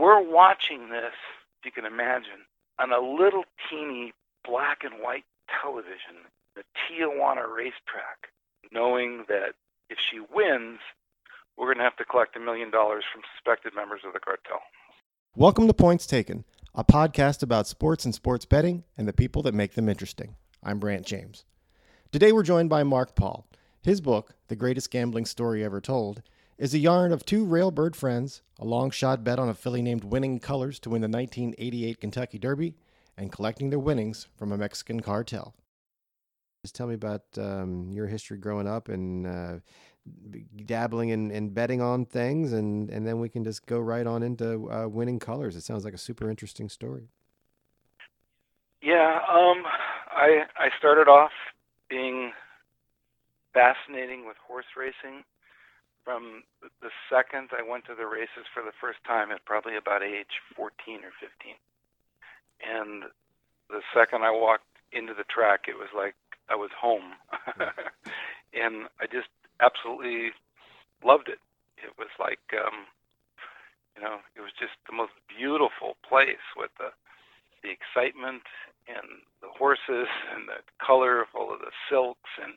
we're watching this, if you can imagine, on a little teeny black and white television, the Tijuana racetrack, knowing that if she wins, we're going to have to collect a million dollars from suspected members of the cartel. Welcome to Points Taken, a podcast about sports and sports betting and the people that make them interesting. I'm Brant James. Today we're joined by Mark Paul. His book, The Greatest Gambling Story Ever Told, is a yarn of two railbird friends, a long shot bet on a filly named Winning Colors to win the 1988 Kentucky Derby, and collecting their winnings from a Mexican cartel. Just tell me about um, your history growing up and uh, dabbling in, in, betting on things, and, and then we can just go right on into uh, Winning Colors. It sounds like a super interesting story. Yeah, um, I I started off being fascinating with horse racing from the second I went to the races for the first time at probably about age 14 or 15. And the second I walked into the track, it was like I was home. and I just absolutely loved it. It was like, um, you know, it was just the most beautiful place with the the excitement and the horses and the color of all of the silks and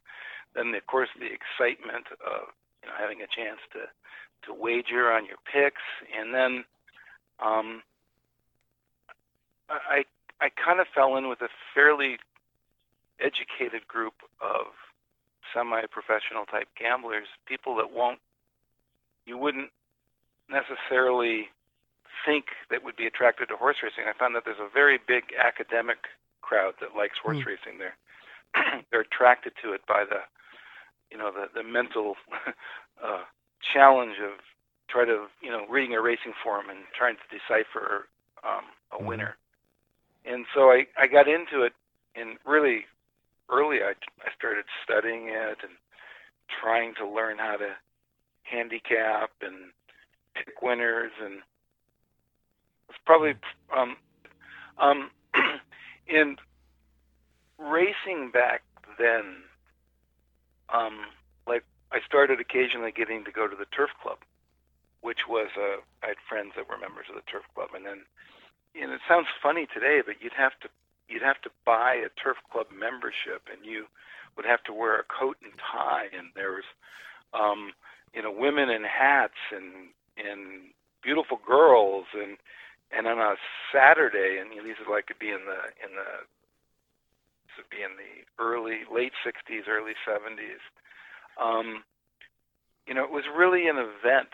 then of course the excitement of you know, having a chance to to wager on your picks, and then um, I I kind of fell in with a fairly educated group of semi-professional type gamblers, people that won't you wouldn't necessarily think that would be attracted to horse racing. I found that there's a very big academic crowd that likes horse mm. racing. They're they're attracted to it by the you know the the mental uh, challenge of try to you know reading a racing form and trying to decipher um, a mm-hmm. winner. And so I I got into it, and really early I I started studying it and trying to learn how to handicap and pick winners and it's probably um um in racing back then um, like I started occasionally getting to go to the turf club, which was uh, I had friends that were members of the turf club, and then and it sounds funny today, but you'd have to you'd have to buy a turf club membership, and you would have to wear a coat and tie, and there was um, you know women in hats and and beautiful girls and and on a Saturday, and you know, these are like could be in the in the would be in the early, late 60s, early 70s. Um, you know, it was really an event.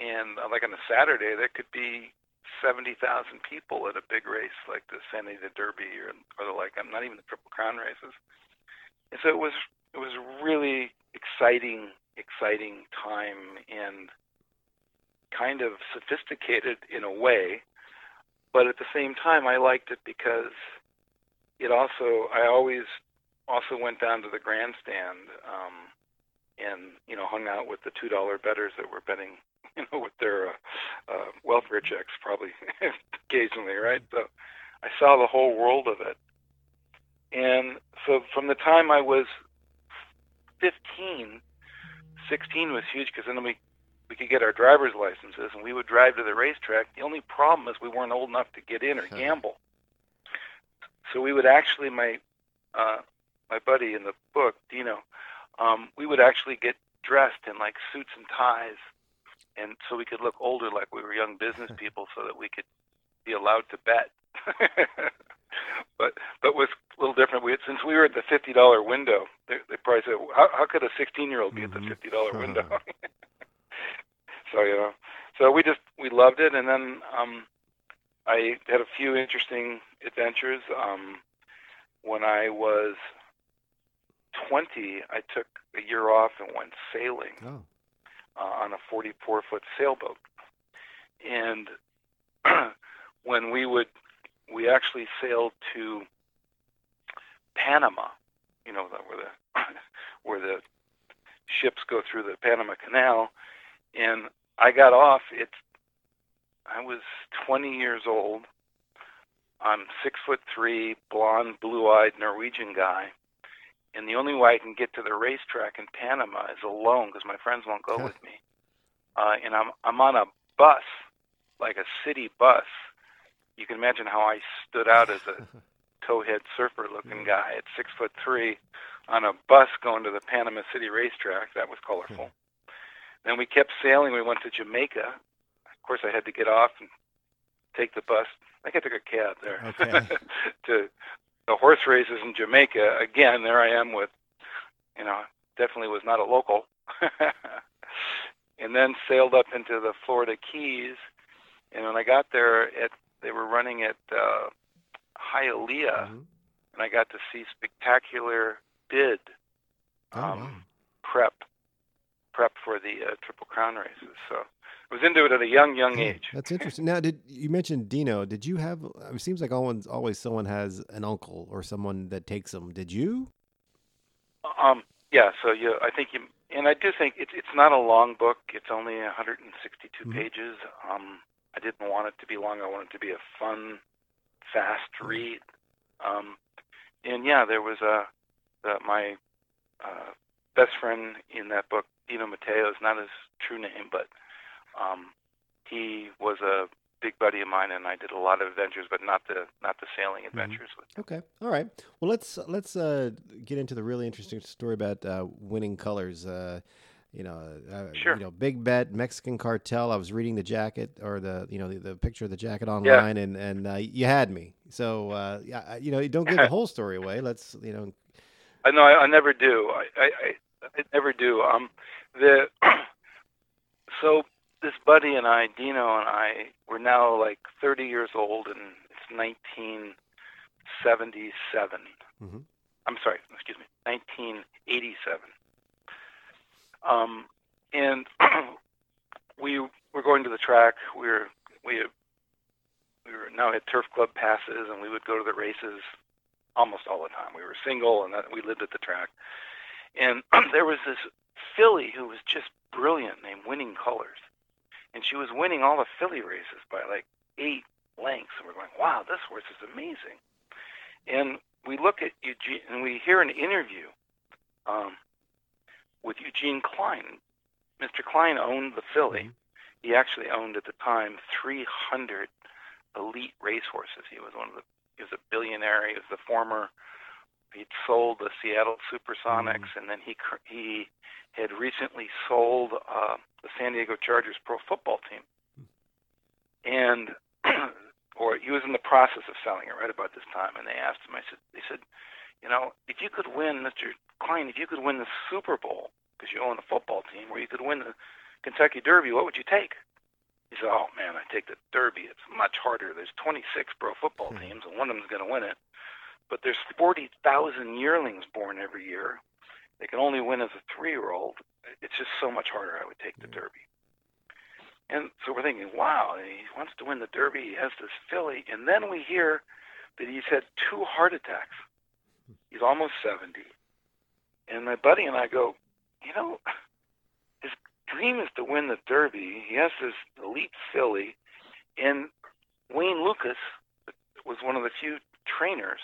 And uh, like on a Saturday, there could be 70,000 people at a big race like the San Diego Derby or, or the like. I'm not even the Triple Crown races. And so it was it was really exciting, exciting time and kind of sophisticated in a way. But at the same time, I liked it because it also I always also went down to the grandstand um, and you know hung out with the two dollar betters that were betting you know with their uh, uh, welfare checks probably occasionally right? So I saw the whole world of it. And so from the time I was 15 16 was huge because then we we could get our driver's licenses and we would drive to the racetrack. The only problem is we weren't old enough to get in or gamble so we would actually, my uh, my buddy in the book, Dino, um, we would actually get dressed in like suits and ties, and so we could look older, like we were young business people, so that we could be allowed to bet. but but was a little different. We had, since we were at the fifty dollar window, they, they probably said, "How, how could a sixteen year old be at the mm-hmm. fifty dollar window?" so you know, so we just we loved it, and then um, I had a few interesting adventures. Um, when I was 20, I took a year off and went sailing oh. uh, on a 44 foot sailboat. And when we would, we actually sailed to Panama, you know, where the where the ships go through the Panama Canal, and I got off. It's I was 20 years old. I'm six foot three, blonde, blue-eyed Norwegian guy, and the only way I can get to the racetrack in Panama is alone because my friends won't go with me. Uh, and I'm I'm on a bus like a city bus. You can imagine how I stood out as a towhead surfer looking guy at six foot three on a bus going to the Panama City racetrack. That was colorful. then we kept sailing. We went to Jamaica. Of course, I had to get off and take the bus. I think I took a cab there Okay. to the horse races in Jamaica. Again, there I am with, you know, definitely was not a local. and then sailed up into the Florida Keys. And when I got there, at they were running at uh, Hialeah, Mhm. and I got to see spectacular bid Oh, um, wow. prep prep for the uh, Triple Crown races. So was into it at a young, young age. That's interesting. Now, did you mentioned Dino? Did you have? It seems like always, always someone has an uncle or someone that takes them. Did you? Um, yeah, so you, I think you, and I do think it's it's not a long book. It's only 162 Mhm. pages. Um, I didn't want it to be long. I wanted it to be a fun, fast Mhm. read. Um, and yeah, there was a the, my uh, best friend in that book, Dino Mateo, is not his true name, but um, he was a big buddy of mine, and I did a lot of adventures, but not the not the sailing adventures with. Okay. All right. Well, let's let's uh, get into the really interesting story about uh, winning colors. Uh, you know, uh, Sure. you know, big bet Mexican cartel. I was reading the jacket or the you know the, the picture of the jacket online, and and uh, you had me. So uh, yeah, you know, you don't give the whole story away. Let's you know. I know I, I never do. I, I, I, I never do. Um, the so this buddy and I, Dino and I, we're now like 30 years old, and it's 1977. Mhm. I'm sorry, excuse me, 1987. Um, and we were going to the track. We were we we were now had turf club passes, and we would go to the races almost all the time. We were single, and that, we lived at the track. And there was this filly who was just brilliant, named Winning Colors, and she was winning all the filly races by like eight lengths. And we're going, "Wow, this horse is amazing!" And we look at Eugene, and we hear an interview um, with Eugene Klein. Mr. Klein owned the filly. Mhm. He actually owned at the time 300 elite racehorses. He was one of the he was a billionaire. He was the former. He'd sold the Seattle Supersonics, and then he he had recently sold uh, the San Diego Chargers pro football team, and or he was in the process of selling it right about this time. And they asked him. I said, they said, you know, if you could win, Mr. Klein, if you could win the Super Bowl because you own a football team, or you could win the Kentucky Derby, what would you take? He said, "Oh man, I take the Derby. It's much harder. There's 26 pro football Hmm. teams, and one of them's going to win it. But there's 40,000 yearlings born every year. They can only win as a three-year-old. It's just so much harder. I would take the. Derby." And so we're thinking, "Wow, he wants to win the Derby. He has this filly." And then we hear that he's had two heart attacks. He's almost 70. And my buddy and I go, "You know, his dream is to win the Derby. He has this elite filly, and Wayne Lukas was one of the few trainers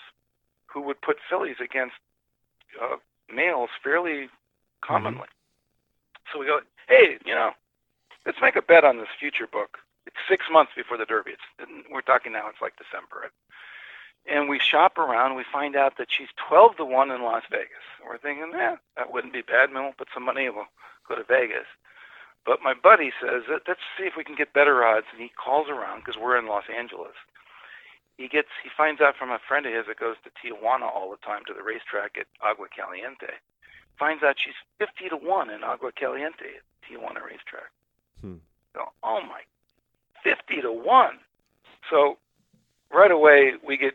who would put fillies against uh, males fairly commonly. Mm-hmm. So we go, hey, you know, let's make a bet on this future book. It's six months before the Derby. It's we're talking now. It's like December, and we shop around. We find out that she's twelve to one in Las Vegas. We're thinking, yeah, that wouldn't be bad. Maybe we'll put some money. We'll go to Vegas. But my buddy says, "Let- let's see if we can get better odds. And he calls around because we're in Los Angeles. He gets, he finds out from a friend of his that goes to Tijuana all the time to the racetrack at Agua Caliente. Finds out she's 50 to 1 in Agua Caliente at Tijuana racetrack. Hmm. So, oh my, 50 to 1. So right away we get,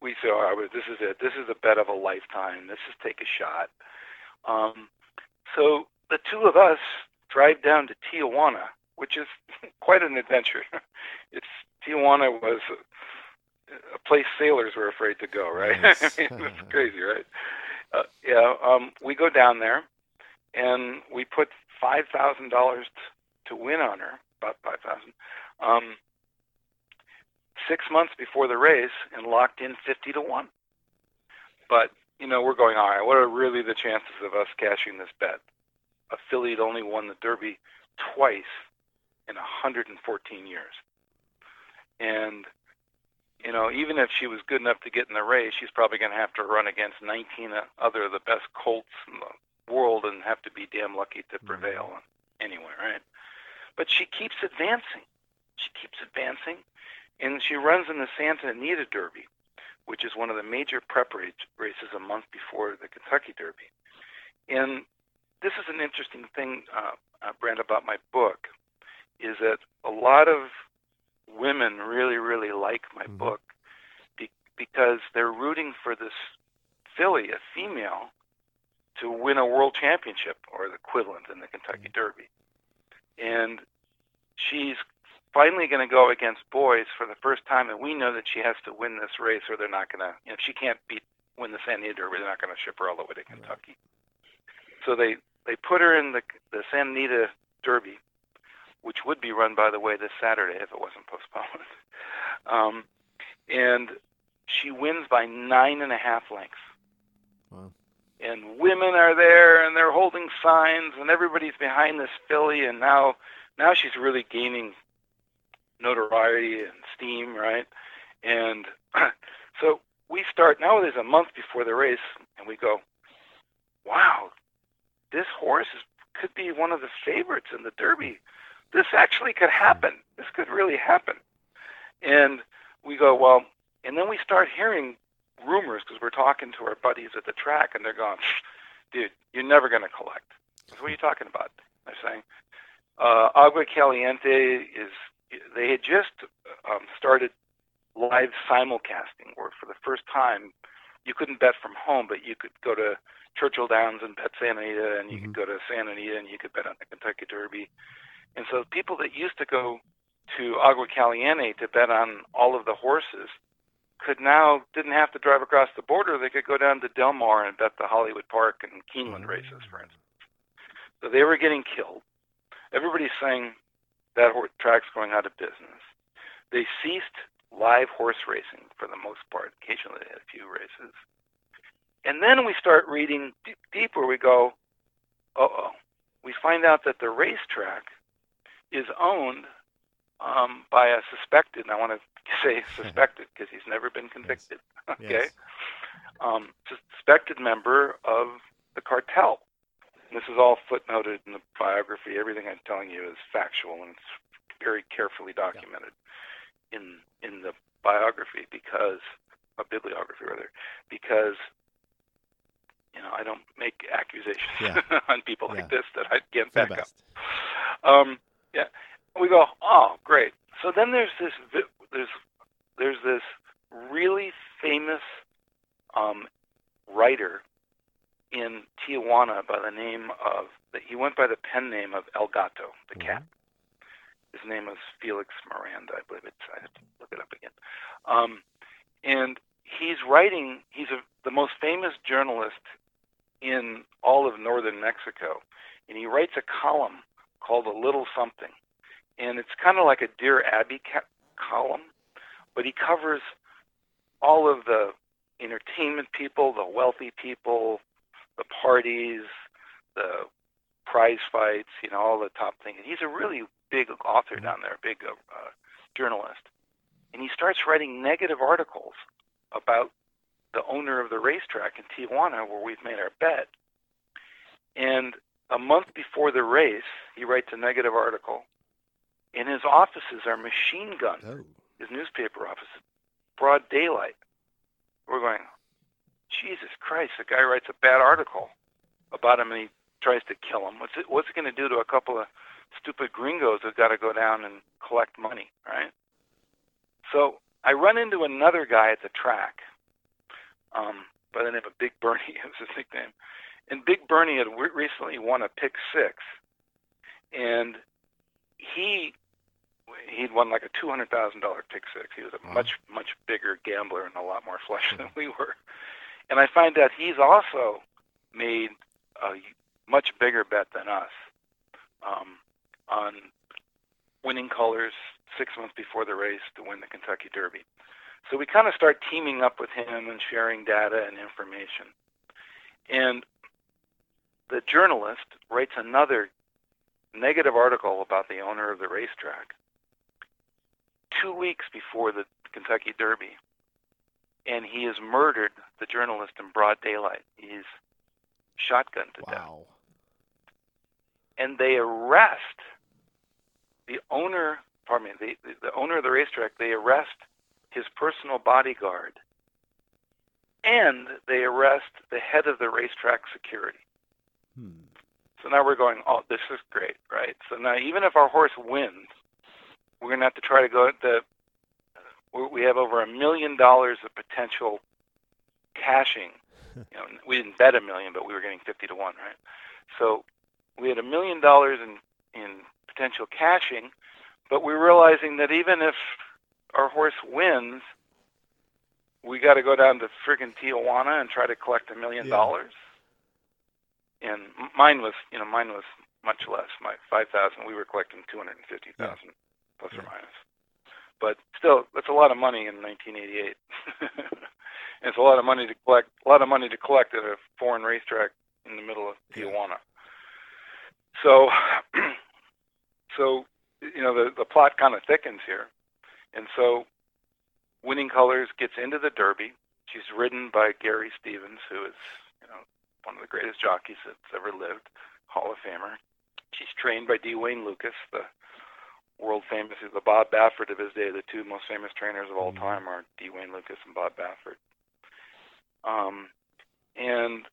we say, all right, this is it. This is a bet of a lifetime. This is take a shot. Um, so the two of us drive down to Tijuana, which is quite an adventure. It's Tijuana was a place sailors were afraid to go, right? Yes. I mean, it's crazy, right? Uh, yeah, um, we go down there, and we put five thousand dollars to win on her, about five thousand, um, six months before the race, and locked in fifty to one. But you know, we're going all right. What are really the chances of us cashing this bet? A filly had only won the Derby twice in 114 years. and you know, even if she was good enough to get in the race, she's probably going to have to run against 19 other of the best colts in the world and have to be damn lucky to prevail anyway, right? But she keeps advancing. She keeps advancing, and she runs in the Santa Anita Derby, which is one of the major prep races a month before the Kentucky Derby. And this is an interesting thing, uh, uh, Brent, about my book, is that a lot of women really, really like my mm-hmm. book be- because they're rooting for this filly, a female, to win a world championship or the equivalent in the Kentucky mm-hmm. Derby. And she's finally going to go against boys for the first time, and we know that she has to win this race, or they're not going to. You know, if she can't beat win the Santa Anita Derby, they're not going to ship her all the way to Kentucky. So they they put her in the the Santa Anita Derby, which would be run, by the way, this Saturday if it wasn't postponed. um, and she wins by nine and a half lengths. Wow. And women are there, and they're holding signs, and everybody's behind this filly, and now, now she's really gaining notoriety and steam, right? And so we start now. There's a month before the race, and we go, "Wow, this horse is, could be one of the favorites in the Derby this actually could happen. This could really happen. And we go, well, and then we start hearing rumors because we're talking to our buddies at the track, and they're going, dude, you're never going to collect. What are you talking about? They're saying, uh, Agua Caliente is, they had just um, started live simulcasting, where for the first time, you couldn't bet from home, but you could go to Churchill Downs and bet Santa Anita, and you mm-hmm. could go to Santa Anita and you could bet on the Kentucky Derby. And so people that used to go to Agua Caliente to bet on all of the horses could now didn't have to drive across the border. They could go down to Del Mar and bet the Hollywood Park and Keeneland races, for instance. So they were getting killed. Everybody's saying that track's going out of business. They ceased live horse racing for the most part. Occasionally they had a few races. And then we start reading deep, deep where we go, uh oh. We find out that the racetrack is owned um, by a suspected, and I want to say suspected because he's never been convicted, yes. okay? Yes. Um, suspected member of the cartel. And this is all footnoted in the biography. Everything I'm telling you is factual and it's very carefully documented yeah. in in the biography because a bibliography rather because you know I don't make accusations yeah. on people yeah. like this that I can't back up. Um, yeah. We go, oh, great. So then there's this there's there's this really famous um, writer in Tijuana by the name of he went by the pen name of El Gato, the mm-hmm. cat. His name was Felix Miranda, I believe it's. I have to look it up again. Um, and he's writing. He's a, the most famous journalist in all of northern Mexico, and he writes a column called A Little Something. Kind of like a Dear Abby ca- column, but he covers all of the entertainment people, the wealthy people, the parties, the prize fights, you know, all the top things. And he's a really big author down there, a big uh, uh, journalist. And he starts writing negative articles about the owner of the racetrack in Tijuana where we've made our bet. And a month before the race, he writes a negative article. And his offices are machine guns. Oh. His newspaper office, broad daylight. We're going, Jesus Christ! The guy writes a bad article about him, and he tries to kill him. What's it? What's it going to do to a couple of stupid gringos who've got to go down and collect money, right? So I run into another guy at the track, um, by the name of Big Bernie, is his nickname, and Big Bernie had recently won a pick six, and he he'd won like a two hundred thousand dollar pick six. He was a wow. much much bigger gambler and a lot more flush than we were. And I find out he's also made a much bigger bet than us um, on winning colors six months before the race to win the Kentucky Derby. So we kind of start teaming up with him and sharing data and information. And the journalist writes another negative article about the owner of the racetrack two weeks before the Kentucky Derby, and he has murdered the journalist in broad daylight. He's shotgunned to death. Wow. and they arrest the owner. Pardon me, the, the, the owner of the racetrack. They arrest his personal bodyguard, and they arrest the head of the racetrack security. Hmm. So now we're going. Oh, this is great, right? So now even if our horse wins, we're going to have to try to go. The uh, we- we have over a million dollars of potential cashing. You know, we didn't bet a million, but we were getting fifty to one, right? So we had a million dollars in in potential cashing, but we're realizing that even if our horse wins, we got to go down to friggin' Tijuana and try to collect a million dollars. And mine was, you know, mine was much less. My five thousand, we were collecting two hundred and fifty thousand, plus or minus. But still, that's a lot of money in 1988. it's a lot of money to collect. A lot of money to collect at a foreign racetrack in the middle of Yeah. So, so you know, the the plot kind of thickens here, and so Winning Colors gets into the Derby. She's ridden by Gary Stevens, who is, you know, one of the greatest jockeys that's ever lived, Hall of Famer. She's trained by D. Wayne Lukas, the world famous, is the Bob Baffert of his day. The two most famous trainers of all Mhm. time are D. Wayne Lukas and Bob Baffert. Um, and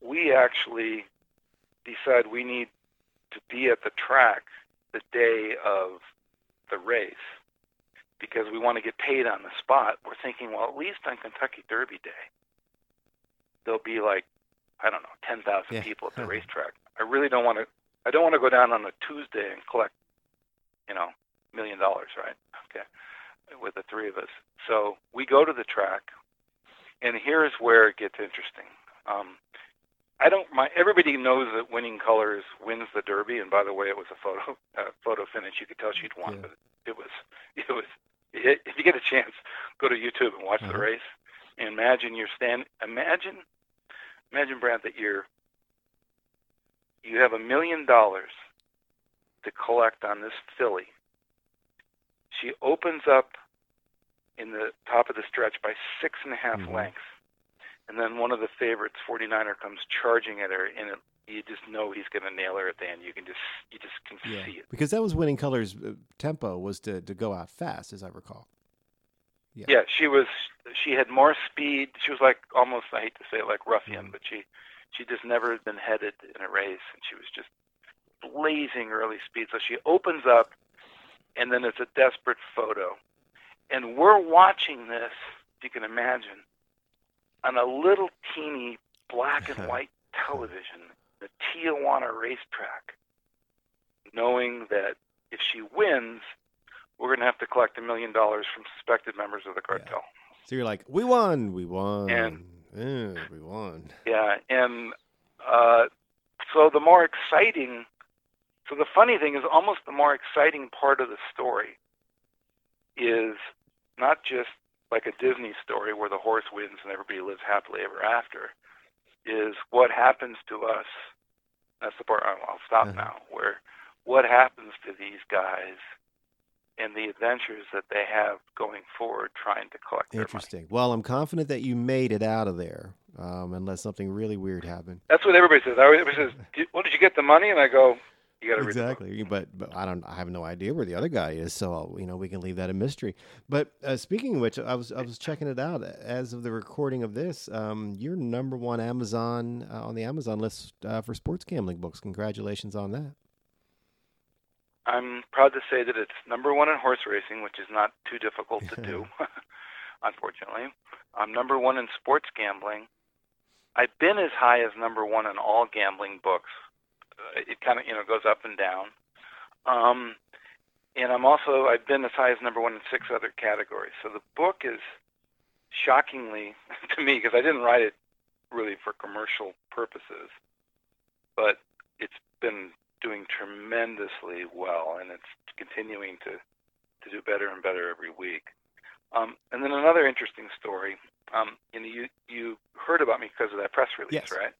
we actually decide we need to be at the track the day of the race because we want to get paid on the spot. We're thinking, well, at least on Kentucky Derby Day, there'll be like, I don't know, 10,000 Yeah. people at the racetrack. I really don't want to. I don't want to go down on a Tuesday and collect, you know, million dollars, right? Okay, with the three of us. So we go to the track, and here's where it gets interesting. Um, I don't. My everybody knows that Winning Colors wins the Derby, and by the way, it was a photo uh, photo finish. You could tell she'd won, Yeah. but it was it was. It, if you get a chance, go to YouTube and watch Uh-huh. the race. And imagine you're stand. Imagine, imagine Brant that you're. You have a million dollars to collect on this filly. She opens up in the top of the stretch by six and a half Mhm. lengths. And then one of the favorites, 49er, comes charging at her, and it, you just know he's going to nail her at the end. You can just, you just can Yeah. see it. Because that was winning colors uh, tempo was to, to go out fast, as I recall. Yeah. Yeah, she was. She had more speed. She was like almost. I hate to say it, like ruffian, Mhm. but she, she just never had been headed in a race, and she was just blazing early speed. So she opens up, and then it's a desperate photo, and we're watching this. If you can imagine, on a little teeny black and white television, the Tijuana racetrack, knowing that if she wins, we're going to have to collect a million dollars from suspected members of the cartel. So you're like, we won, we won, And- Eh, we won. Yeah, and uh, so the more exciting, so the funny thing is almost the more exciting part of the story is not just like a Disney story where the horse wins and everybody lives happily ever after, is what happens to us. That's the part I'll stop Uh-huh. now. Where what happens to these guys and the adventures that they have going forward trying to collect. Interesting. Well, I'm confident that you made it out of there, um, unless something really weird happened. That's what everybody says. Everybody says, "Did- "Well, did you get the money?" And I go, "You got to read. Exactly, but but I don't. I have no idea where the other guy is, so I'll, you know we can leave that a mystery. But uh, speaking of which, I was I was checking it out as of the recording of this. Um, you're number one Amazon uh, on the Amazon list uh, for sports gambling books. Congratulations on that. I'm proud to say that it's number one in horse racing, which is not too difficult to do, unfortunately. I'm number one in sports gambling. I've been as high as number one in all gambling books. Uh, it kind of you know goes up and down. Um, and I'm also I've been as high as number one in six other categories. So the book is shockingly to me because I didn't write it really for commercial purposes, but it's been doing tremendously well, and it's continuing to to do better and better every week. Um, and then another interesting story. Um, you know, you you heard about me because of that press release, Yes. right?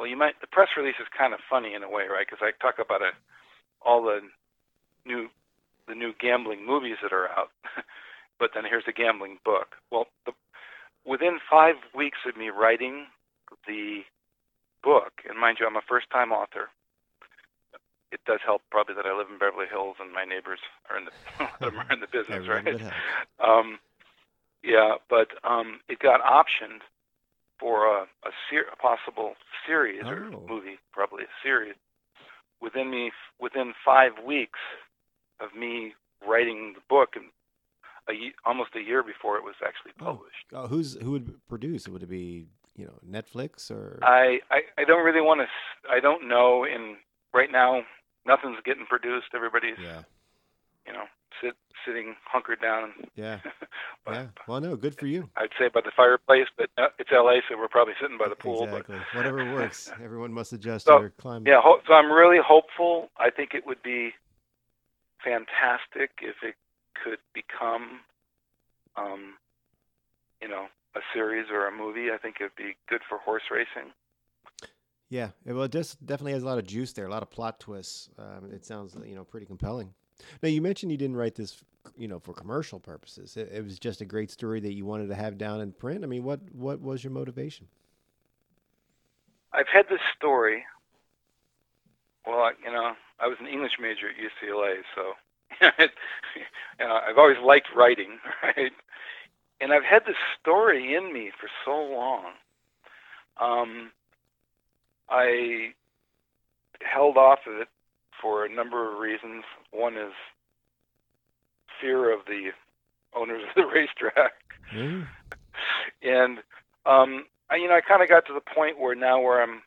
Well, you might. The press release is kind of funny in a way, right? Because I talk about a, all the new the new gambling movies that are out, but then here's a gambling book. Well, the, within five weeks of me writing the book, and mind you, I'm a first-time author. It does help probably that I live in Beverly Hills and my neighbors are in the are in the business, right? Um, yeah, but um, it got optioned for a a, ser- a possible series or Oh. movie, probably a series. Within me, within five weeks of me writing the book, and a almost a year before it was actually Oh. published. Oh, who's who would produce? It? Would it be you know Netflix or? I, I I don't really want to. I don't know. In right now, nothing's getting produced. Everybody's yeah, you know sit sitting hunkered down. yeah, But yeah. Well, no, good for you. I'd say by the fireplace, but uh, it's LA, so we're probably sitting by the pool. But exactly. Whatever works. Everyone must adjust So, to their climate. Yeah, ho- so I'm really hopeful. I think it would be fantastic if it could become, um, you know, a series or a movie. I think it'd be good for horse racing. Yeah, well, it just definitely has a lot of juice there, a lot of plot twists. Um, it sounds, you know, pretty compelling. Now, you mentioned you didn't write this, you know, for commercial purposes. It, it was just a great story that you wanted to have down in print. I mean, what what was your motivation? I've had this story. Well, you know, I was an English major at UCLA, so you know, I've always liked writing, right? And I've had this story in me for so long. Um, I held off of it for a number of reasons. One is fear of the owners of the racetrack Mm, and um, I, you know, I kind of got to the point where now where I'm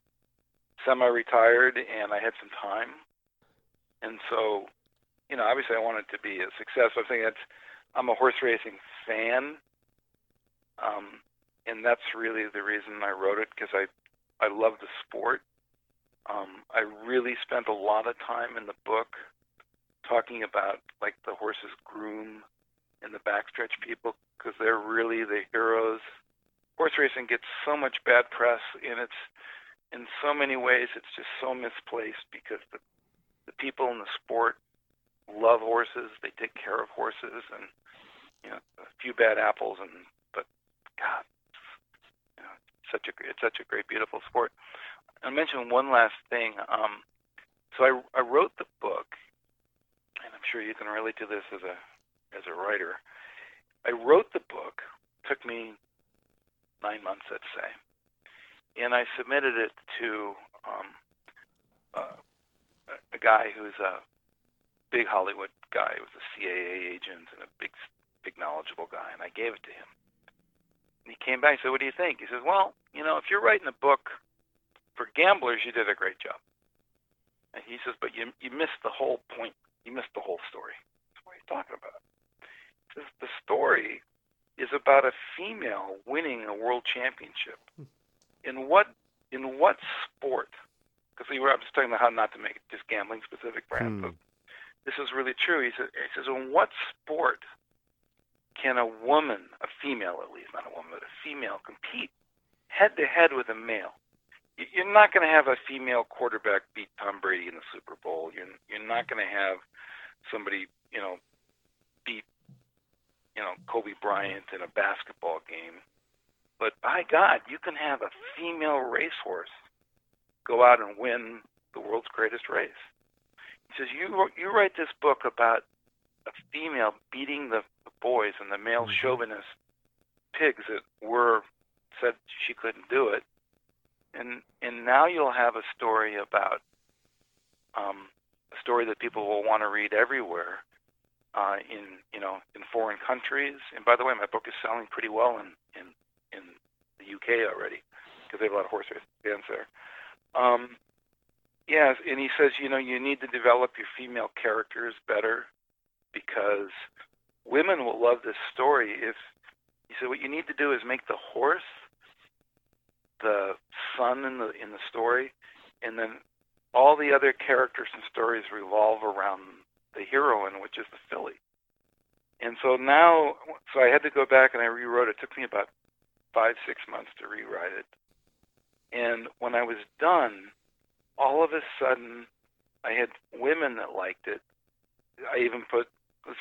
semi-retired and I had some time, and so, you know, obviously I want it to be a success. I think that's I'm a horse racing fan, um, and that's really the reason I wrote it because I I love the sport. Um, I really spent a lot of time in the book talking about like the horse's groom and the backstretch people because they're really the heroes. Horse racing gets so much bad press, and it's in so many ways it's just so misplaced because the the people in the sport love horses. They take care of horses, and you know a few bad apples, and but God, you know, such a it's such a great, beautiful sport. I'll mention one last thing. Um, so I I wrote the book, and I'm sure you can relate to this as a as a writer. I wrote the book. Took me nine months, let's say, and I submitted it to um, uh, a- guy who's a big Hollywood guy, who was a CAA agent and a big, big knowledgeable guy, and I gave it to him. And he came back and said, "What do you think?" He says, "Well, you know, if you're writing a book for gamblers, you did a great job." And he says, "But you you missed the whole point. You missed the whole story." What are you talking about? He says, "The story is about a female winning a world championship. In what in what sport? Because we were I'm just talking about how not to make it just gambling specific brands, Hmm. but this is really true. He says, he says, in what sport can a woman, a female at least, not a woman, but a female, compete head to head with a male? You- You're not going to have a female quarterback beat Tom Brady in the Super Bowl. You're you're not going to have somebody, you know, beat, you know, Kobe Bryant in a basketball game. But by God, you can have a female racehorse go out and win the world's greatest race. He says, you, you write this book about a female beating the, the boys and the male Mhm. chauvinist pigs that were said she couldn't do it. And and now you'll have a story about um, a story that people will want to read everywhere uh, in you know in foreign countries. And by the way, my book is selling pretty well in in, in the UK already because they have a lot of horse race fans there. Um, yes, and he says you know you need to develop your female characters better because women will love this story if he said what you need to do is make the horse the sun in the in the story and then all the other characters and stories revolve around the heroine which is the filly and so now so i had to go back and i rewrote it. it took me about five six months to rewrite it and when i was done all of a sudden i had women that liked it i even put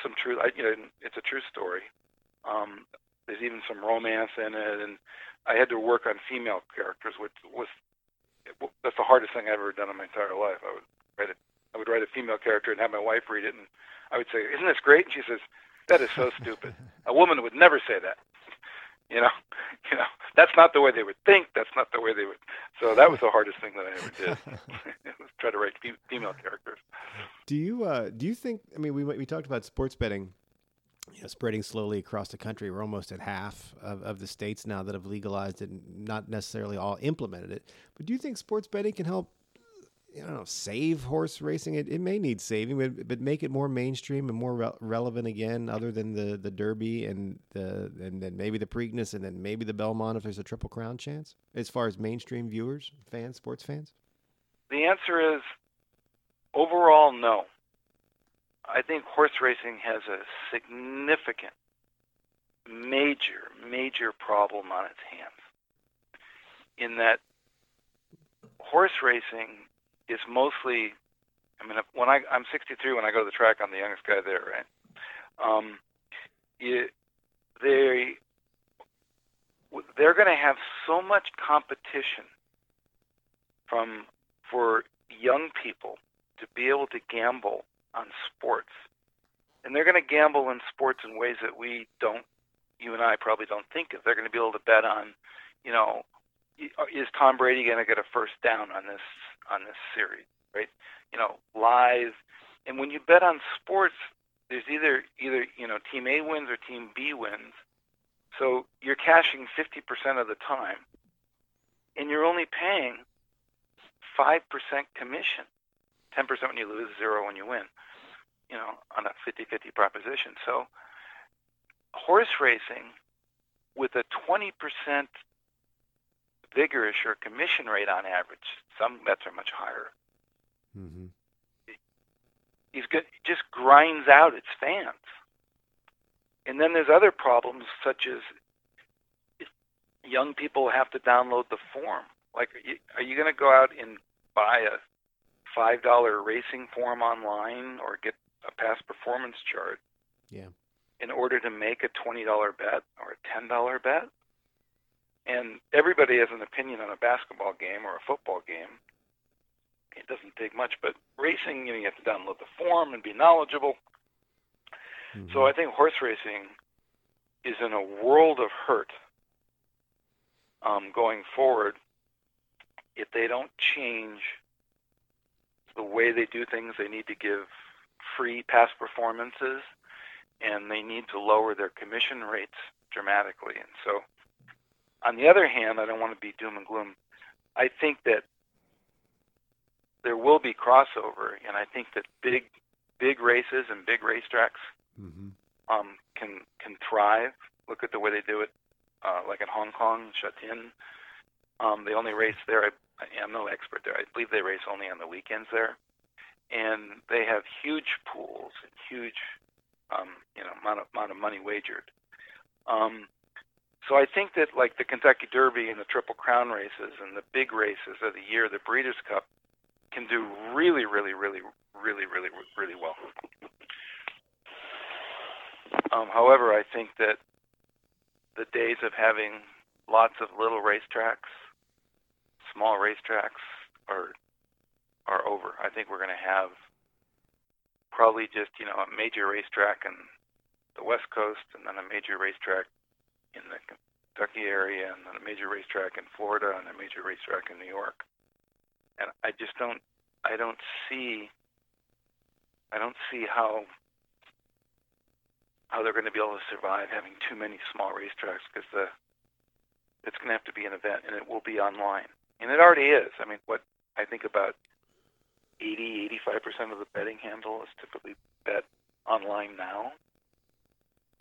some truth. I, you know, it's a true story. Um, there's even some romance in it, and I had to work on female characters, which was that's the hardest thing I've ever done in my entire life. I would write it. I would write a female character and have my wife read it, and I would say, "Isn't this great?" And she says, "That is so stupid. A woman would never say that." You know, you know, that's not the way they would think. That's not the way they would. So that was the hardest thing that I ever did. try to write female characters. Do you uh, do you think? I mean, we we talked about sports betting know, spreading slowly across the country. We're almost at half of, of the states now that have legalized it, and not necessarily all implemented it. But do you think sports betting can help? I don't know, save horse racing. It, it may need saving, but, but make it more mainstream and more re- relevant again, other than the, the Derby and the and then maybe the Preakness and then maybe the Belmont if there's a Triple Crown chance. As far as mainstream viewers, fans, sports fans. The answer is overall no. I think horse racing has a significant, major, major problem on its hands. In that horse racing is mostly, I mean, when I I'm 63 when I go to the track, I'm the youngest guy there, right? Um, it, they they're going to have so much competition from for young people to be able to gamble on sports. And they're going to gamble in sports in ways that we don't, you and I probably don't think of. They're going to be able to bet on, you know, uh, is Tom Brady going to get a first down on this on this series, right? You know, live. And when you bet on sports, there's either either you know team A wins or team B wins. So you're cashing 50% of the time, and you're only paying five percent commission. 10% when you lose, zero when you win, you know, on a 50-50 proposition. So horse racing with a 20% vigorish or commission rate on average, some bets are much higher. Mm-hmm. He's good, just grinds out its fans. And then there's other problems such as young people have to download the form. Like, are you going to go out and buy a five dollar racing form online or get a past performance chart. Yeah. In order to make a twenty dollar bet or a ten dollar bet. And everybody has an opinion on a basketball game or a football game. It doesn't take much, but racing, you know, you have to download the form and be knowledgeable. Mm-hmm. So I think horse racing is in a world of hurt um, going forward if they don't change the way they do things. They need to give free past performances, and they need to lower their commission rates dramatically. And so, on the other hand, I don't want to be doom and gloom. I think that there will be crossover, and I think that big, big races and big racetracks mm-hmm. um, can can thrive. Look at the way they do it, uh, like in Hong Kong, Shatin. Um, they only race there, I I'm no expert there. I believe they race only on the weekends there, and they have huge pools and huge, um, you know, amount of amount of money wagered. Um, so I think that like the Kentucky Derby and the Triple Crown races and the big races of the year, the Breeders' Cup, can do really, really, really, really, really, really well. Um, however, I think that the days of having lots of little racetracks small racetracks are are over. I think we're going to have probably just you know a major racetrack in the West Coast, and then a major racetrack in the Kentucky area, and then a major racetrack in Florida, and a major racetrack in New York. And I just don't, I don't see, I don't see how how they're going to be able to survive having too many small racetracks because the it's going to have to be an event, and it will be online and it already is. I mean, what I think about 80, 85% of the betting handle is typically bet online now.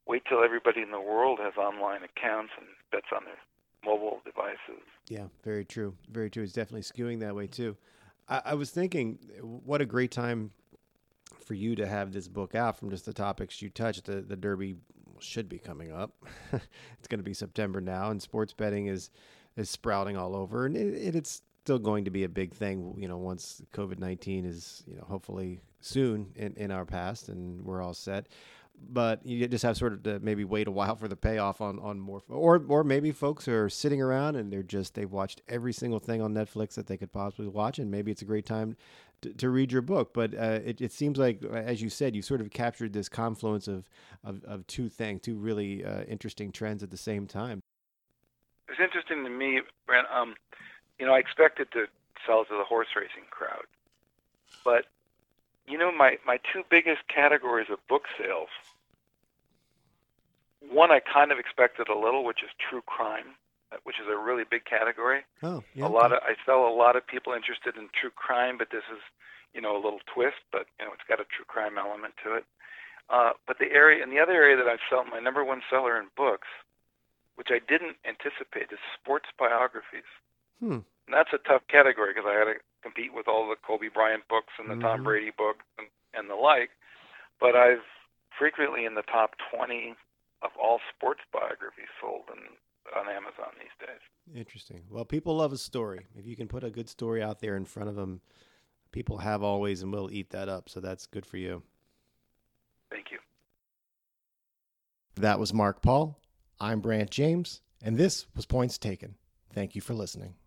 Wait till everybody in the world has online accounts and bets on their mobile devices. Yeah, very true. Very true. It's definitely skewing that way too. I, I was thinking, what a great time for you to have this book out from just the topics you touched. The the Derby should be coming up. it's going to be September now, and sports betting is is sprouting all over, and it, it's still going to be a big thing. You know, once COVID nineteen is you know hopefully soon in, in our past, and we're all set. But you just have sort of to maybe wait a while for the payoff on on more, or or maybe folks are sitting around and they're just they've watched every single thing on Netflix that they could possibly watch, and maybe it's a great time to, to read your book. But uh, it, it seems like, as you said, you sort of captured this confluence of of, of two things, two really uh, interesting trends at the same time. It's interesting to me, Brent. Um, you know, I expected to sell to the horse racing crowd, but you know, my my two biggest categories of book sales. One I kind of expected a little, which is true crime, uh, which is a really big category. Oh, yeah. A lot of I sell a lot of people interested in true crime, but this is, you know, a little twist, but you know, it's got a true crime element to it. Uh, but the area and the other area that I sell, my number one seller in books, which I didn't anticipate, is sports biographies. Hmm. And that's a tough category because I had to compete with all the Kobe Bryant books and the Mhm. Tom Brady books and, and the like. But I've frequently in the top 20 of all sports biographies sold in, on Amazon these days. Interesting. Well, people love a story. If you can put a good story out there in front of them, people have always and will eat that up. So that's good for you. Thank you. That was Mark Paul. I'm Brant James, and this was Points Taken. Thank you for listening.